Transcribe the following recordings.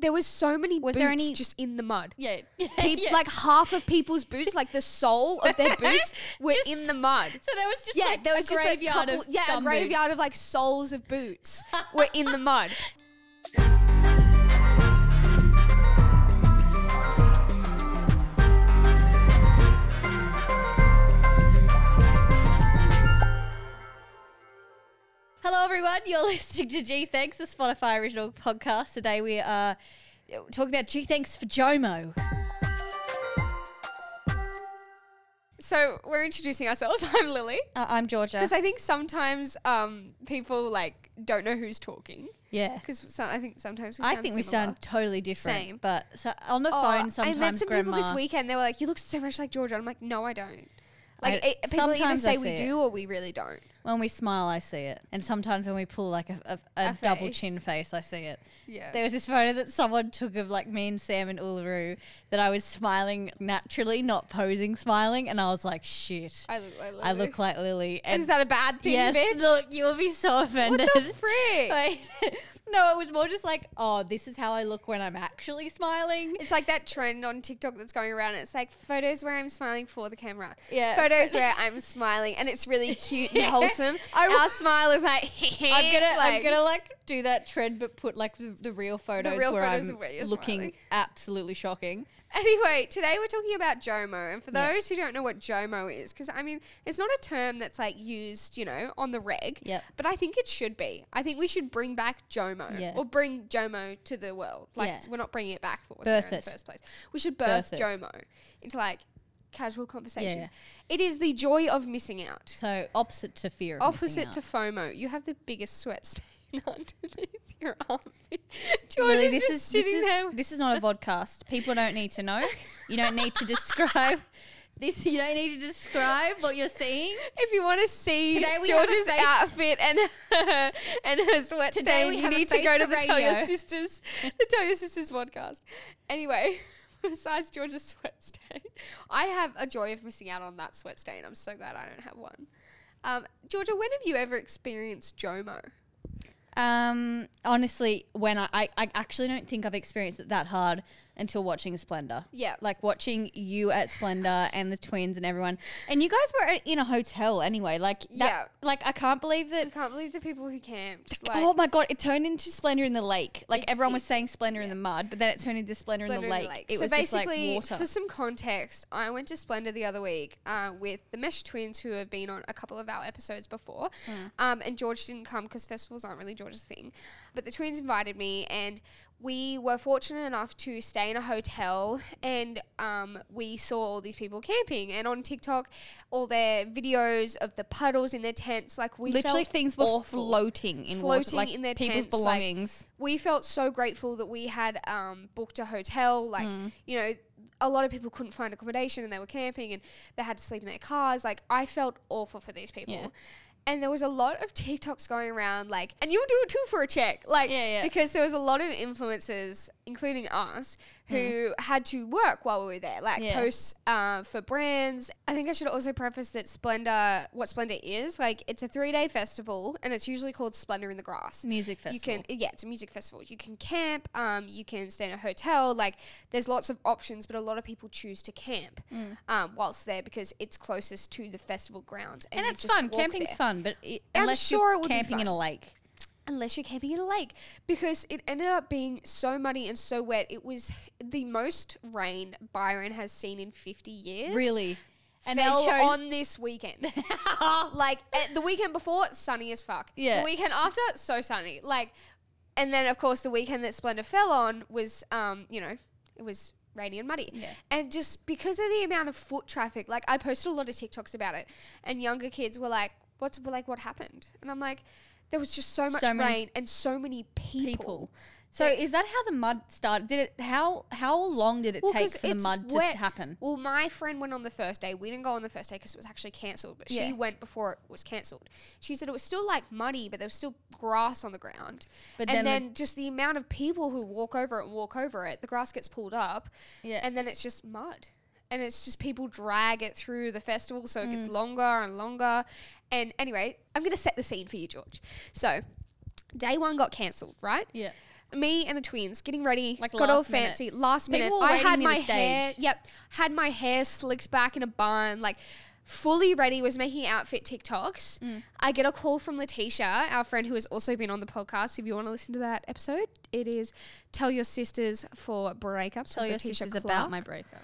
there was so many Was boots there any- just in the mud. Yeah. Peop- Like half of people's boots, like the sole of their boots, were Just- in the mud. so there was just Yeah, like there was a just graveyard a couple, of yeah, a graveyard of like soles of boots were in the mud. Hello, everyone. You're listening to Gee Thanks, the Spotify original podcast. Today we are talking about Gee Thanks for Jomo. So we're introducing ourselves. I'm Lily. Uh, I'm Georgia. Because I think sometimes um, people like don't know who's talking. yeah. Because so, I think sometimes we I sound think we similar. sound totally different. Same. But so on the Oh, phone, sometimes I met some grandma. people this weekend. They were like, "You look so much like Georgia." I'm like, "No, I don't." Like I- it, people either sometimes I say we see it. do or we really don't. When we smile, I see it. And sometimes when we pull like a, a, a, A double face. chin face, I see it. Yeah. There was this photo that someone took of like me and Sam and Uluru that I was smiling naturally, not posing smiling. And I was like, shit. I look like Lily." I look like Lily. And is that a bad thing, yes, bitch? look, you will be so offended. what the frick? Wait. no, it was more just like, oh, this is how I look when I'm actually smiling. It's like that trend on TikTok that's going around. It's like photos where I'm smiling for the camera. Yeah. Photos where I'm smiling and it's really cute and Yeah. wholesome. I re- Our smile is like, I'm gonna, I'm like- gonna like do that trend, but put like the, the real photos real where photos I'm where you're looking smiling. absolutely shocking. Anyway, today we're talking about JOMO. And for Yeah. those who don't know what JOMO is, because I mean, it's not a term that's like used, you know, on the reg. Yep. But I think it should be. I think we should bring back JOMO Yeah. or bring JOMO to the world. Like, Yeah. we're not bringing it back for what's Birth there in it. the first place. We should birth, Birth it. JOMO into like casual conversations. Yeah. It is the joy of missing out. So opposite to fear. Opposite to FOMO. You have the biggest sweat stain underneath your armpit. George Lily, is this just is this sitting is there. this is not a vodcast. People don't need to know. You don't need to describe this. You don't need to describe what you're seeing. If you want to see Today we have a George's face- outfit and her, and her sweat Today stain, we you have a need to face go to for the Tell Your radio. Sisters, the Tell Your Sisters podcast. Anyway, besides George's sweat stain, I have a joy of missing out on that sweat stain. I'm so glad I don't have one. Um, Georgia, when have you ever experienced JOMO? Um, honestly, when I, I, I actually don't think I've experienced it that hard until watching Splendor. Yeah. Like watching you at Splendor and the twins and everyone. And you guys were in a hotel anyway. Like, that, Yeah. Like, I can't believe I that. can't believe the people who camped. Like, oh my god! It turned into Splendor in the lake. Like It everyone did. was saying Splendor in the mud, but then it turned into Splendor, in, Splendor the lake. It so was just like basically, water. for some context, I went to Splendor the other week uh, with the Mesh twins who have been on a couple of our episodes before. Hmm. Um, and George didn't come because festivals aren't really George's thing. But the twins invited me, and we were fortunate enough to stay in a hotel and um, we saw all these people camping. And on TikTok, all their videos of the puddles in their tents, like we Literally, things were awful. floating in Floating water, like in their people's tents, like- belongings. we felt so grateful that we had um, booked a hotel. Like, you know, a lot of people couldn't find accommodation and they were camping and they had to sleep in their cars. Like, I felt awful for these people. Yeah. And there was a lot of TikToks going around, like, and you'll do it too for a check, like, Yeah, yeah. because there was a lot of influencers, including us, who had to work while we were there, like Yeah. posts uh, for brands. I think I should also preface that Splendor, what Splendor is, like, it's a three day festival, and it's usually called Splendor in the Grass Music festival. you can yeah it's a music festival you can camp um, you can stay in a hotel like there's lots of options but a lot of people choose to camp Mm. um, whilst there because it's closest to the festival grounds and you it's fun. Camping's there. fun, but it, I'm unless sure it you're camping in a lake. Unless you're camping in a lake because it ended up being so muddy and so wet it was the most rain byron has seen in 50 years. Really. And fell on this weekend. Like eh, the weekend before sunny as fuck. Yeah. the weekend after so sunny. Like and then of course the weekend that splendor fell on was um you know it was rainy and muddy. Yeah. and just because of the amount of foot traffic like i posted a lot of tiktoks about it and younger kids were like what's like what happened? And i'm like there was just so much So many rain and so many people, people. So is that how the mud started? Did it? How how long did it Well, take 'cause for the it's mud wet. to happen? Well, my friend went on the first day. We didn't go on the first day because it was actually cancelled. But Yeah. she went before it was cancelled. She said it was still like muddy, but there was still grass on the ground. But and then then, the- just the amount of people who walk over it and walk over it, the grass gets pulled up, Yeah. and then it's just mud. And it's just people drag it through the festival, so it Mm. gets longer and longer. And anyway, I'm going to set the scene for you, George. So, day one got cancelled, right? yeah. me and the twins getting ready, Like got all last minute. fancy, last minute. I had my hair, yep, had my hair slicked back in a bun, like fully ready. Was making outfit TikToks. Mm. I get a call from Letitia, our friend who has also been on the podcast. If you want to listen to that episode, it is "Tell Your Sisters for Breakups." Tell your Letitia sisters Clark about my breakup.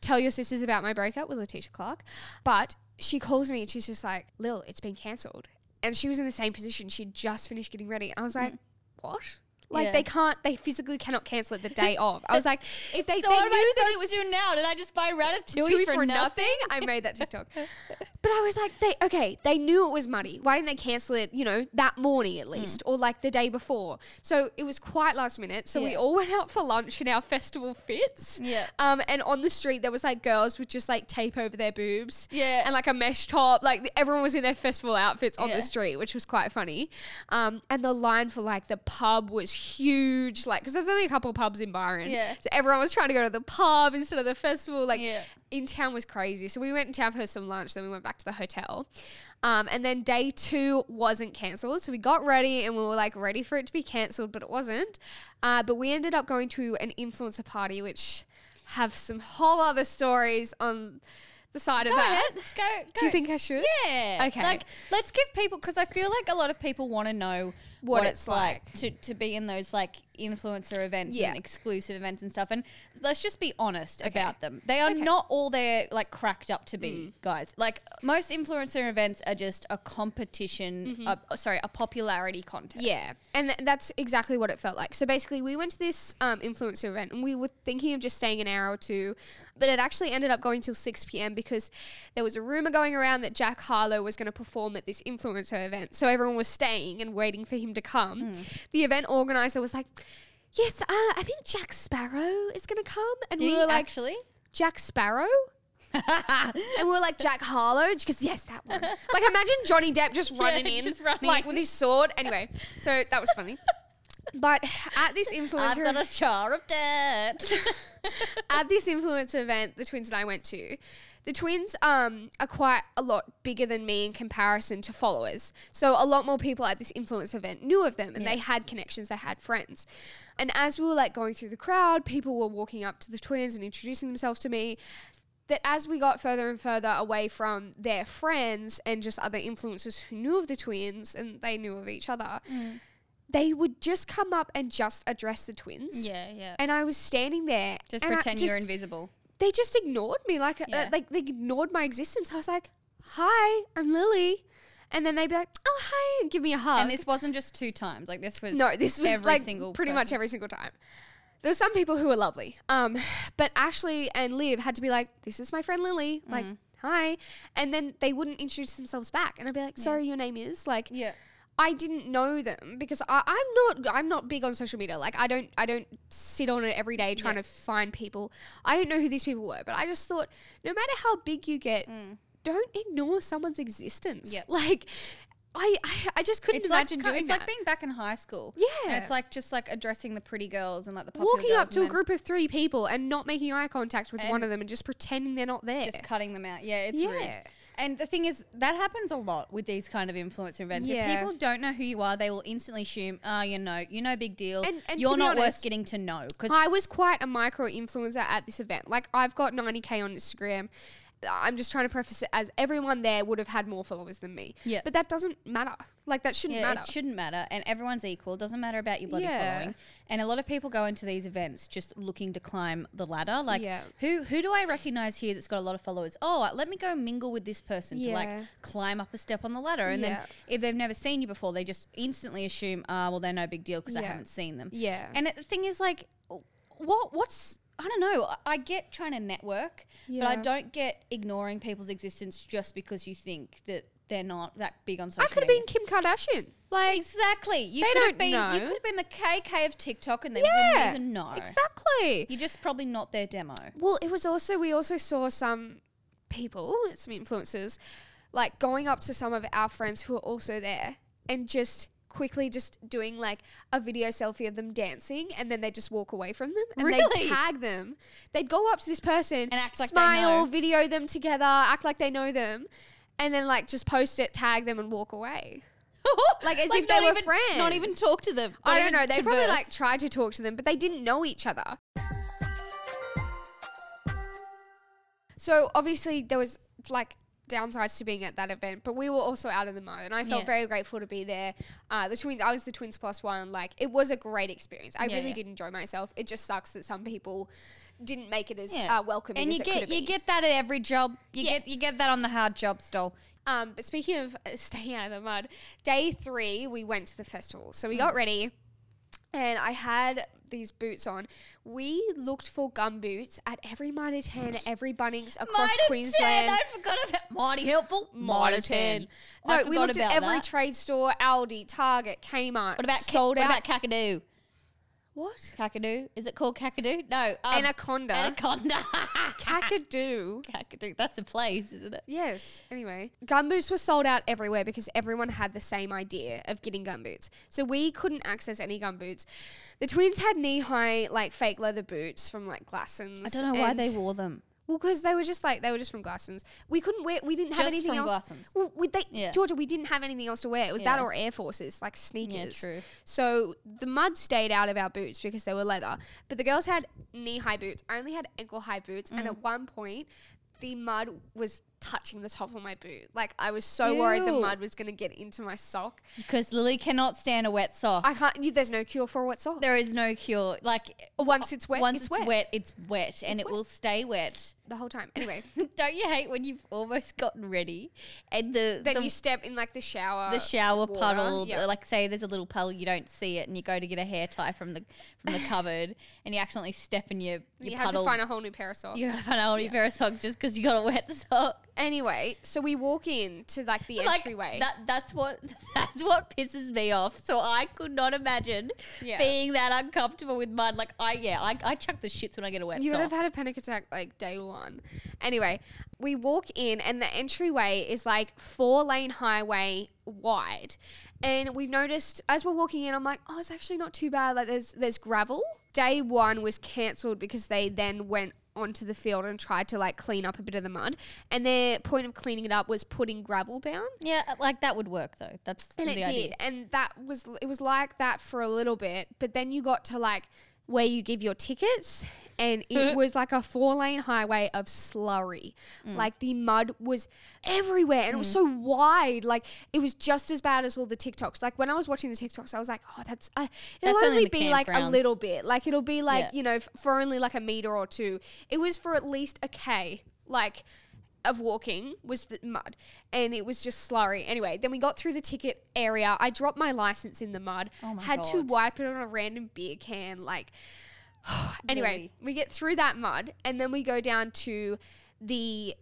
tell your sisters about my breakup with Letitia Clark. But she calls me and she's just like, Lil, it's been cancelled. And she was in the same position. She'd just finished getting ready. I was like, mm. what? Like Yeah. they can't, they physically cannot cancel it the day of. I was like, if they, so they knew that it was do now? Did I just buy Ratatouille for, for nothing? I made that TikTok. but I was like, they okay, they knew it was money. Why didn't they cancel it, you know, that morning at least, or like the day before? So it was quite last minute. So we all went out for lunch in our festival fits. Yeah. Um, and on the street there was like girls with just like tape over their boobs. Yeah. And like a mesh top. Like everyone was in their festival outfits on Yeah. the street, which was quite funny. Um, and the line for like the pub was huge. Like, because there's only a couple of pubs in Byron. Yeah. So everyone was trying to go to the pub instead of the festival. Like Yeah. in town was crazy. So we went in town for some lunch, then we went back to the hotel. Um, and then day two wasn't cancelled. So we got ready and we were like ready for it to be cancelled, but it wasn't. Uh, but we ended up going to an influencer party, which have some whole other stories on the side of that. ahead. Go, go. Do you think I should? Yeah. Okay. Like, let's give people because I feel like a lot of people want to know What what, it's it's like, to, to be in those like influencer events Yeah. and exclusive events and stuff. And let's just be honest about them. They are not all they're like cracked up to be, Mm. guys. Like most influencer events are just a competition. A, sorry, a popularity contest. Mm-hmm. Yeah, and th- that's exactly what it felt like. So basically, we went to this um, influencer event, and we were thinking of just staying an hour or two, but it actually ended up going till six p.m. because there was a rumor going around that Jack Harlow was going to perform at this influencer event. So everyone was staying and waiting for him to come. The event organizer was like. Yes, uh, I think Jack Sparrow is going to come. And Do we were like, actually? Jack Sparrow? and we were like Jack Harlow. because yes, that one. Like imagine Johnny Depp just running in, just running like in. with his sword. Anyway, so that was funny. But at this influencer, I've got a jar of dirt. at this influencer event, the twins and I went to, the twins um, are quite a lot bigger than me in comparison to followers. So a lot more people at this influence event knew of them and they had connections, they had friends. And as we were like going through the crowd, people were walking up to the twins and introducing themselves to me. That as we got further and further away from their friends and just other influencers who knew of the twins and they knew of each other, they would just come up and just address the twins. yeah, yeah. And I was standing there. Just pretend you're invisible. They just ignored me like uh, like they ignored my existence. I was like, "Hi, I'm Lily," and then they'd be like, "Oh, hi," and give me a hug. And this wasn't just two times. Like this was no, this was every like single pretty much every single time. There were some people who were lovely, um, but Ashley and Liv had to be like, "This is my friend Lily," like, Mm. "Hi," and then they wouldn't introduce themselves back, and I'd be like, "Sorry, your name is like." Yeah. I didn't know them because I, I'm not I'm not big on social media. Like I don't I don't sit on it every day trying Yeah. to find people. I didn't know who these people were, but I just thought no matter how big you get, don't ignore someone's existence. Mm. Yep. Like I, I I just couldn't It's imagine ki- doing it's that. like being back in high school. Yeah. And it's like just like addressing the pretty girls and like the popular Walking up to a group of three people and not making eye contact with one of them and just pretending they're not there. just cutting them out. Yeah, it's yeah. rude. And the thing is, that happens a lot with these kind of influencer events. Yeah. If people don't know who you are, they will instantly assume, oh, you know, you're no big deal. And- and you're not honest, worth getting to know. Because I was quite a micro influencer at this event. Like I've got 90k on Instagram. I'm just trying to preface it as everyone there would have had more followers than me. Yeah. But that doesn't matter. Like that shouldn't yeah, matter. it shouldn't matter. And everyone's equal. Doesn't matter about your bloody Yeah. following. And a lot of people go into these events just looking to climb the ladder. Like, Yeah. who who do I recognize here that's got a lot of followers? Oh, let me go mingle with this person to like climb up a step on the ladder. And then if they've never seen you before, they just instantly assume, ah, well, they're no big deal because I haven't seen them. yeah. And it- the thing is, like, what what's I don't know. I- get trying to network, but I don't get ignoring people's existence just because you think that they're not that big on social. Media. I could have been Kim Kardashian. Like Exactly. You They could have been know. you could have been the KK of TikTok and they yeah, wouldn't even know. Exactly. You're just probably not their demo. Well, it was also we also saw some people, some influencers, like going up to some of our friends who are also there and just quickly just doing like a video selfie of them dancing and then they just walk away from them and Really? they tag them. They'd go up to this person And act like they smile, video them together, act like they know them, and then like just post it, tag them and walk away. Like, as if they were even, Not even talk to them. I don't know. They probably like tried to talk to them, but they didn't know each other. So obviously there was like downsides to being at that event, but we were also out of the mode, and I felt Yeah. very grateful to be there. Uh, the twins, I was the twins plus one. Like it was a great experience. I Yeah, really yeah. did enjoy myself. It just sucks that some people didn't make it as uh, welcoming and you get you get that at every job. You get you get that on the hard job stall. Um, but speaking of uh, staying out of the mud, day three we went to the festival. So we Mm. got ready, and I had these boots on. We looked for gum boots at every Mitre 10, every Bunnings across Queensland. I forgot about Mighty helpful. Mitre 10. No, I we looked at every that. trade store, Aldi, Target, Kmart. What about ca- sold what out? about Kakadu? What? Kakadu? Is it called Kakadu? No. Um, Anaconda. Anaconda. Kakadu. Kakadu. That's a place, isn't it? Yes. Anyway, gum boots were sold out everywhere because everyone had the same idea of getting gum boots. So we couldn't access any gum boots. The twins had knee high, like fake leather boots from like Glassons. I don't know why they wore them. Well, because they were just like they were just from Glassons. We couldn't wear. We didn't have Just anything from else. Glassons. Well, we, they, Yeah. Georgia, we didn't have anything else to wear. It was that Yeah. or Air Forces, like sneakers. true. So the mud stayed out of our boots because they were leather. But the girls had knee high boots. I only had ankle high boots, and Mm. at one point, the mud was touching the top of my boot. Like I was so worried the Ew. mud was going to get into my sock. Because Lily cannot stand a wet sock. I can't. You, there's no cure for a wet sock. there is no cure. Like Once it's wet, once it's wet. it's wet, and it will stay wet. The whole time. Anyway, Don't you hate when you've almost gotten ready and the then the, you step in like the shower. the shower water. puddle, Yeah. like say there's a little puddle you don't see it, and you go to get a hair tie from the from the cupboard, and you accidentally step in your your you have to find a whole new pair of socks. you have to find a whole new pair of socks just because you got a wet sock. Anyway, so we walk in to like the Like entryway. that that's what that's what pisses me off. So I could not imagine Yeah. being that uncomfortable with mud. Like I yeah, I, I chuck the shits when I get a wet sock. you would have had a panic attack like day one. Anyway, we walk in and the entryway is like four lane highway wide. And we've noticed as we're walking in, I'm like, oh, it's actually not too bad. Like there's there's gravel. Day one was cancelled because they then went onto the field and tried to like clean up a bit of the mud. And their point of cleaning it up was putting gravel down. yeah, uh, like that would work though. That's and the it idea. did and that was it was like that for a little bit but then you got to like where you give your tickets and it was like a four lane highway of slurry. Mm. like the mud was everywhere and it was so wide. Like it was just as bad as all the tiktoks. Like when i was watching the tiktoks i was like oh that's uh, it'll That's only only be like a little bit. Like it'll be like Yeah. you know f- for only like a meter or two. It was for at least a k. Like of walking was the mud and it was just slurry. Anyway, then we got through the ticket area. I dropped my license in the mud. Oh my had to wipe it on a random beer can like anyway, Really? we get through that mud and then we go down to the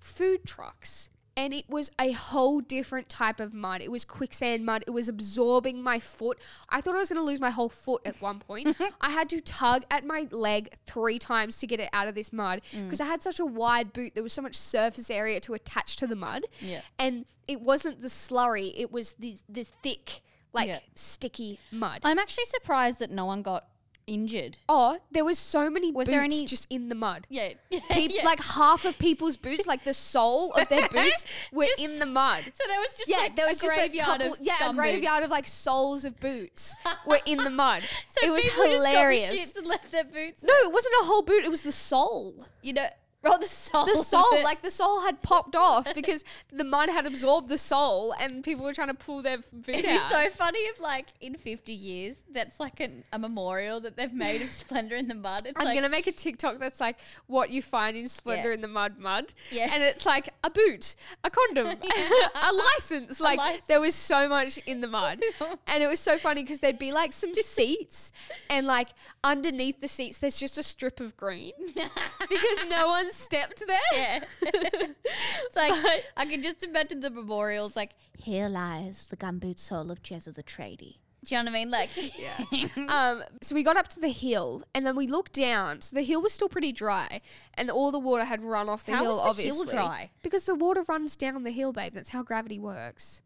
food trucks. And it was a whole different type of mud. It was quicksand mud. It was absorbing my foot. I thought I was going to lose my whole foot at one point. I had to tug at my leg three times to get it out of this mud Mm. because I had such a wide boot. There was so much surface area to attach to the mud. Yeah. And it wasn't the slurry, it was the, the thick, like Yeah. sticky mud. I'm actually surprised that no one got injured. Oh, there was so many Was boots there any- just in the mud. Yeah. Peop- Like half of people's boots, like the sole of their boots, were Just- in the mud. so there was just Yeah, like there was a just graveyard a couple, of yeah, a gum graveyard boots. of like soles of boots were in the mud. So it was people just got the hilarious. shits and left their boots. No, it wasn't a whole boot. It was the sole. You know, oh, the soul. The it. like the soul had popped off because the mud had absorbed the soul and people were trying to pull their boot It'd be out. so funny if, like, in 50 years, that's like an, a memorial that they've made of Splendor in the Mud. It's I'm like, gonna make a TikTok that's like what you find in Splendor Yeah. in the Mud Mud. Yeah. And it's like a boot, a condom, a license. Like license. there was so much in the mud. and it was so funny because there'd be like some seats and like underneath the seats there's just a strip of green because no one stepped there. yeah. it's like, I can just imagine the memorials like, here lies the gumboot soul of Jezza the Tradie. Do you know what I mean? Like, yeah. Um, so we got up to the hill and then we looked down. So the hill was still pretty dry and all the water had run off the How hill, the hill dry? Because the water runs down the hill, babe. That's how gravity works.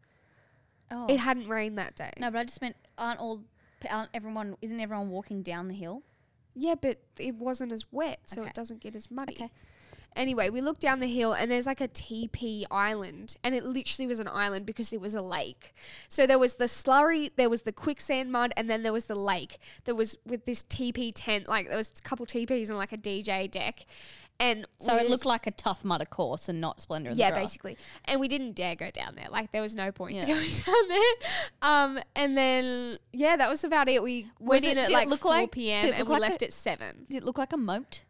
oh. It hadn't rained that day. no, but I just meant, aren't all, aren't everyone, isn't everyone walking down the hill? Yeah, but it wasn't as wet, so Okay. it doesn't get as muddy. Okay. Anyway, we looked down the hill and there's like a TP island, and it literally was an island because it was a lake. So there was the slurry, there was the quicksand mud, and then there was the lake. There was with this TP tent, like there was a couple TPs and like a DJ deck, and So it looked like a tough mudder course and not Splendor yeah, the basically. And we didn't dare go down there. Like there was no point Yeah. going down there. Um, and then yeah, that was about it. We went it- in at like look four like- p.m. and we like left a- at seven. Did it look like a moat?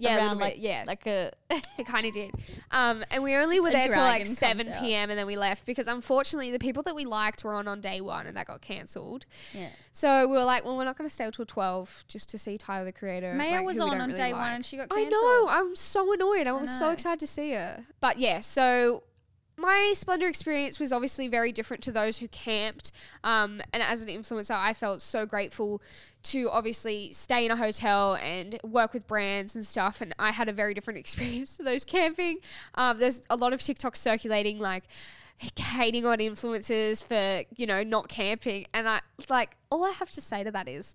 Yeah, Around like bit, yeah. like a It kind of did. Um, and we only were there till like 7 out. p.m. and then we left because unfortunately the people that we liked were on on day one and that got cancelled. yeah. So we were like, well, we're not going to stay till 12 just to see Tyler the Creator. Maya like, was on on really day one and she got I know. I'm so annoyed. I was so excited to see her. But yeah, so my Splendor experience was obviously very different to those who camped. Um, and as an influencer, I felt so grateful to obviously stay in a hotel and work with brands and stuff. And I had a very different experience to those camping. Um, there's a lot of TikTok circulating like hating on influencers for you know not camping, and I like all I have to say to that is,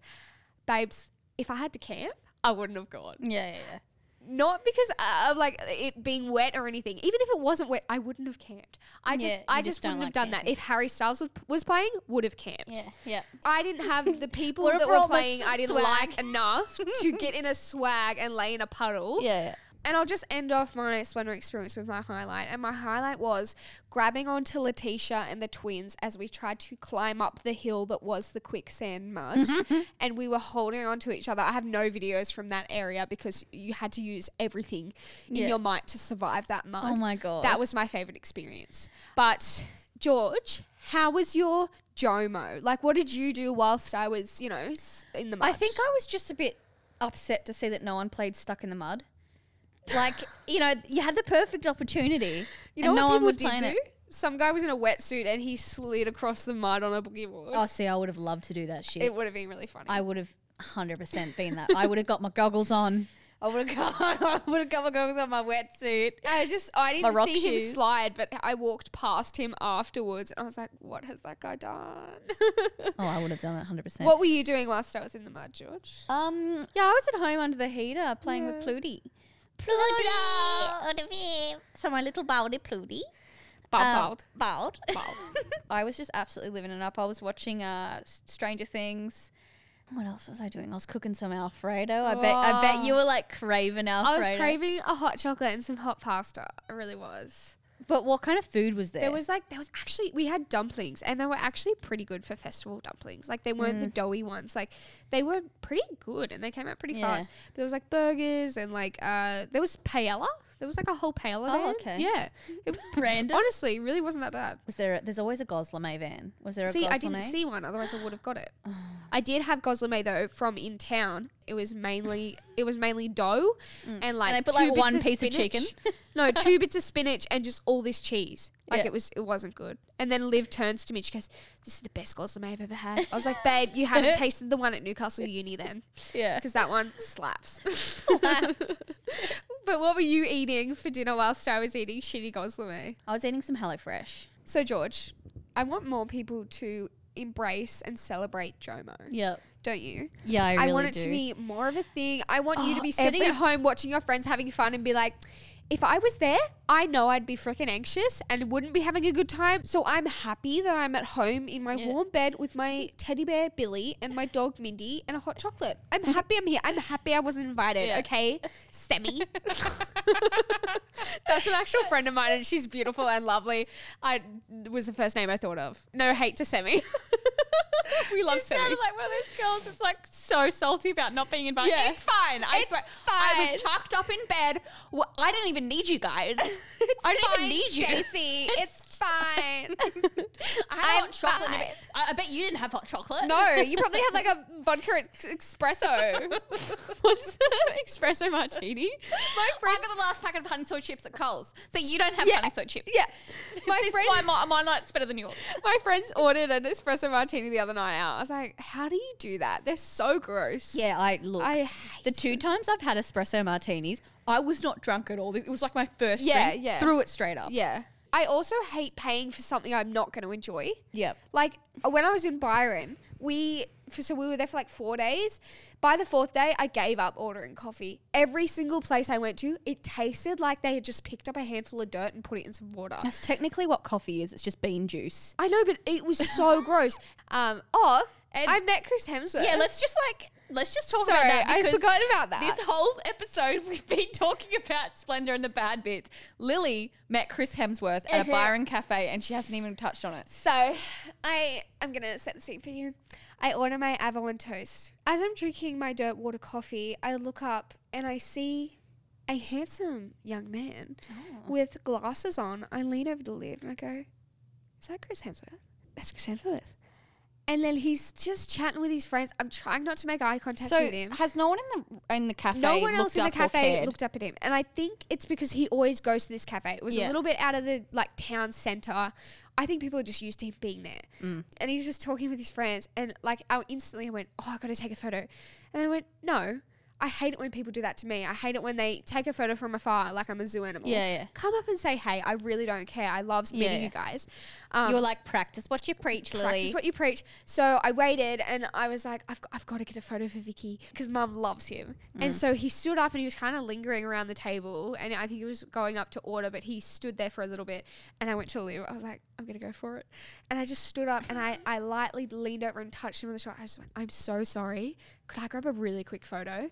babes, if I had to camp, I wouldn't have gone Yeah, yeah, yeah. Not because of like it being wet or anything. Even if it wasn't wet, I wouldn't have camped. I just, Yeah, I you just, just don't wouldn't have like done that. camping. If Harry Styles was, was playing, would have camped. Yeah, yeah. I didn't have the people Would've that were brought my playing. I didn't swag. like enough to get in a swag and lay in a puddle. Yeah, yeah. And I'll just end off my Splendor experience with my highlight. And my highlight was grabbing onto Letitia and the twins as we tried to climb up the hill that was the quicksand mud. and we were holding onto each other. I have no videos from that area because you had to use everything in Yeah. your might to survive that mud. Oh my god. That was my favorite experience. But George, how was your Jomo? Like, what did you do whilst I was, you know, in the mud? I think I was just a bit upset to see that no one played stuck in the mud. Like, you know, you had the perfect opportunity. You know and what no one people was did do? it. Some guy was in a wetsuit and he slid across the mud on a boogie board. Oh, see, I would have loved to do that shit. it would have been really funny. I would have 100% been that. I would have got my goggles on. I would have got, I would have got my goggles on my wetsuit. I just I didn't see him slide, but I walked past him afterwards and I was like, "What has that guy done?" Oh, I would have done it 100%. what were you doing whilst I was in the mud, George? Um, yeah, I was at home under the heater playing with Yeah. Pluty. Pluty! So my little baldy Pluty. Bald, Um, bald. Bald. Bald. I was just absolutely living it up. I was watching uh, Stranger Things. What else was I doing? I was cooking some Alfredo. I bet. I bet you were like craving Alfredo. I was craving a hot chocolate and some hot pasta. I really was. But what kind of food was there? There was like there was actually we had dumplings and they were actually pretty good for festival dumplings. Like they weren't Mm. the doughy ones. Like they were pretty good and they came out pretty Yeah. fast. But there was like burgers and like uh there was paella. There was like a whole paella. Oh, van. okay. Yeah. It, Random. honestly, it really wasn't that bad. Was there? A, there's always a Gozleme van. Was there a See, Gozleme? I didn't see one, otherwise I would have got it. I did have gozleme though from in town. It was mainly it was mainly dough and like Mm. they put, two like, bits one piece of chicken? no, two bits of spinach and just all this cheese. Like Yeah. it was it wasn't good. And then Liv turns to me, she goes, This is the best gozleme I've ever had. I was like, Babe, you haven't tasted the one at Newcastle Uni then. Yeah. Because that one slaps. but what were you eating for dinner whilst I was eating shitty gozleme? I was eating some HelloFresh. So George, I want more people to embrace and celebrate Jomo. Yep. Don't you? Yeah, I really I want it do. to be more of a thing. I want you to Oh, be sitting every- at home watching your friends having fun and be like, if I was there, I know I'd be freaking anxious and wouldn't be having a good time. So I'm happy that I'm at home in my Yeah. warm bed with my teddy bear Billy and my dog Mindy and a hot chocolate. I'm happy I'm here. I'm happy I wasn't invited. Yeah. Okay, Semi. That's an actual friend of mine, and she's beautiful and lovely. I was the first name I thought of. No hate to Semi. we love You Semi. sounded like one of those girls that's like so salty about not being invited. Yeah. It's fine. I It's swear. I was fine. tucked up in bed. Well, I didn't even need you guys. I didn't even need you. Stacey. It's fine. I had hot chocolate. fine. I, I bet you didn't have hot chocolate. no, you probably had like a vodka ex- espresso. What's espresso martini? My friend got the last packet of honey soy chips at Coles. So you don't have Yeah. honey soy chips. Yeah, my this friend. is why my, my night's better than yours. My friends ordered an espresso martini the other night out. I was like, "How do you do that? They're so gross." Yeah, I look. I the two times I've had espresso martinis, I was not drunk at all. It was like my first Yeah, drink. yeah. Threw it straight up. Yeah. I also hate paying for something I'm not going to enjoy. Yep. Like when I was in Byron, we so we were there for like four days. By the fourth day, I gave up ordering coffee. Every single place I went to, it tasted like they had just picked up a handful of dirt and put it in some water. That's technically what coffee is. It's just bean juice. I know, but it was so gross. Um, oh, And- I met Chris Hemsworth. Yeah, let's just like let's just talk Sorry, about that I forgot about that. This whole episode, we've been talking about Splendor and the bad bits. Lily met Chris Hemsworth at a Uh-huh. Byron Cafe and she hasn't even touched on it. So, I I'm gonna set the scene for you. I order my Avalon toast. As I'm drinking my dirt water coffee, I look up and I see a handsome young man with glasses on. I lean over to Liv and I go, "Is that Chris Hemsworth? That's Chris Hemsworth." And then he's just chatting with his friends. I'm trying not to make eye contact So with him. has no one in the in the cafe No one else in the cafe looked up at him, and I think it's because he always goes to this cafe. It was Yeah. a little bit out of the like town center. I think people are just used to him being there, Mm. and he's just talking with his friends. And like, I instantly went, "Oh, I got to take a photo," and then I went, "No." I hate it when people do that to me. I hate it when they take a photo from afar like I'm a zoo animal. Yeah, yeah. Come up and say, hey, I really don't care. I love meeting Yeah. you guys. Um, You're like practice what you preach, Lily. practice what you preach. So I waited and I was like, I've got, I've got to get a photo for Vicky because mum loves him. And so he stood up and he was kind of lingering around the table. And I think he was going up to order, but he stood there for a little bit. And I went to Lou. I was like, I'm going to go for it. And I just stood up and I, I lightly leaned over and touched him on the shoulder. I just went, I'm so sorry. Could I grab a really quick photo?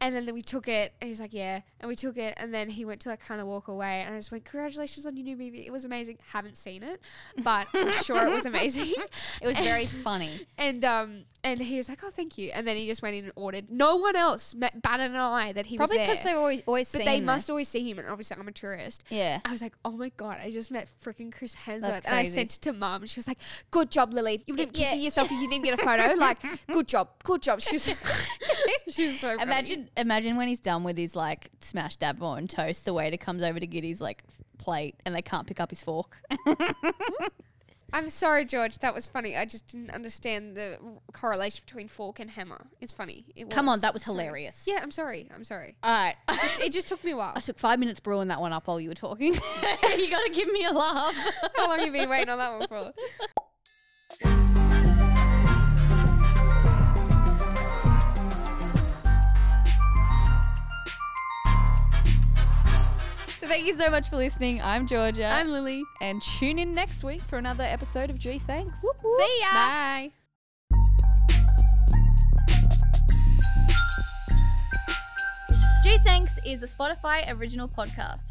And then we took it. And he's like, yeah. And we took it. And then he went to like kind of walk away. And I just went, congratulations on your new movie. It was amazing. Haven't seen it, but I'm sure it was amazing. it was very funny. And um and he was like, "Oh, thank you." And then he just went in and ordered. No one else met, batted an eye that he Probably was there. Probably because they've always always but they must always see him, and obviously I'm a tourist. Yeah. I was like, "Oh my god, I just met freaking Chris Hemsworth," and I sent it to mum, and she was like, "Good job, Lily. You didn't Yeah. yourself if you didn't get a photo. Like, good job, good job." She was, she was so funny. Imagine imagine when he's done with his like smashed Avon toast, the waiter comes over to get his like plate and they can't pick up his fork. I'm sorry, George. That was funny. I just didn't understand the correlation between fork and hammer. It's funny. It Come on, that was Sorry. hilarious. Yeah, I'm sorry. I'm sorry. All right. Just, it just took me a while. I took five minutes brewing that one up while you were talking. you got to give me a laugh. How long have you been waiting on that one for? Thank you so much for listening. I'm Georgia. I'm Lily. and tune in next week for another episode of Gee Thanks. See ya. Bye. Gee Thanks is a Spotify original podcast,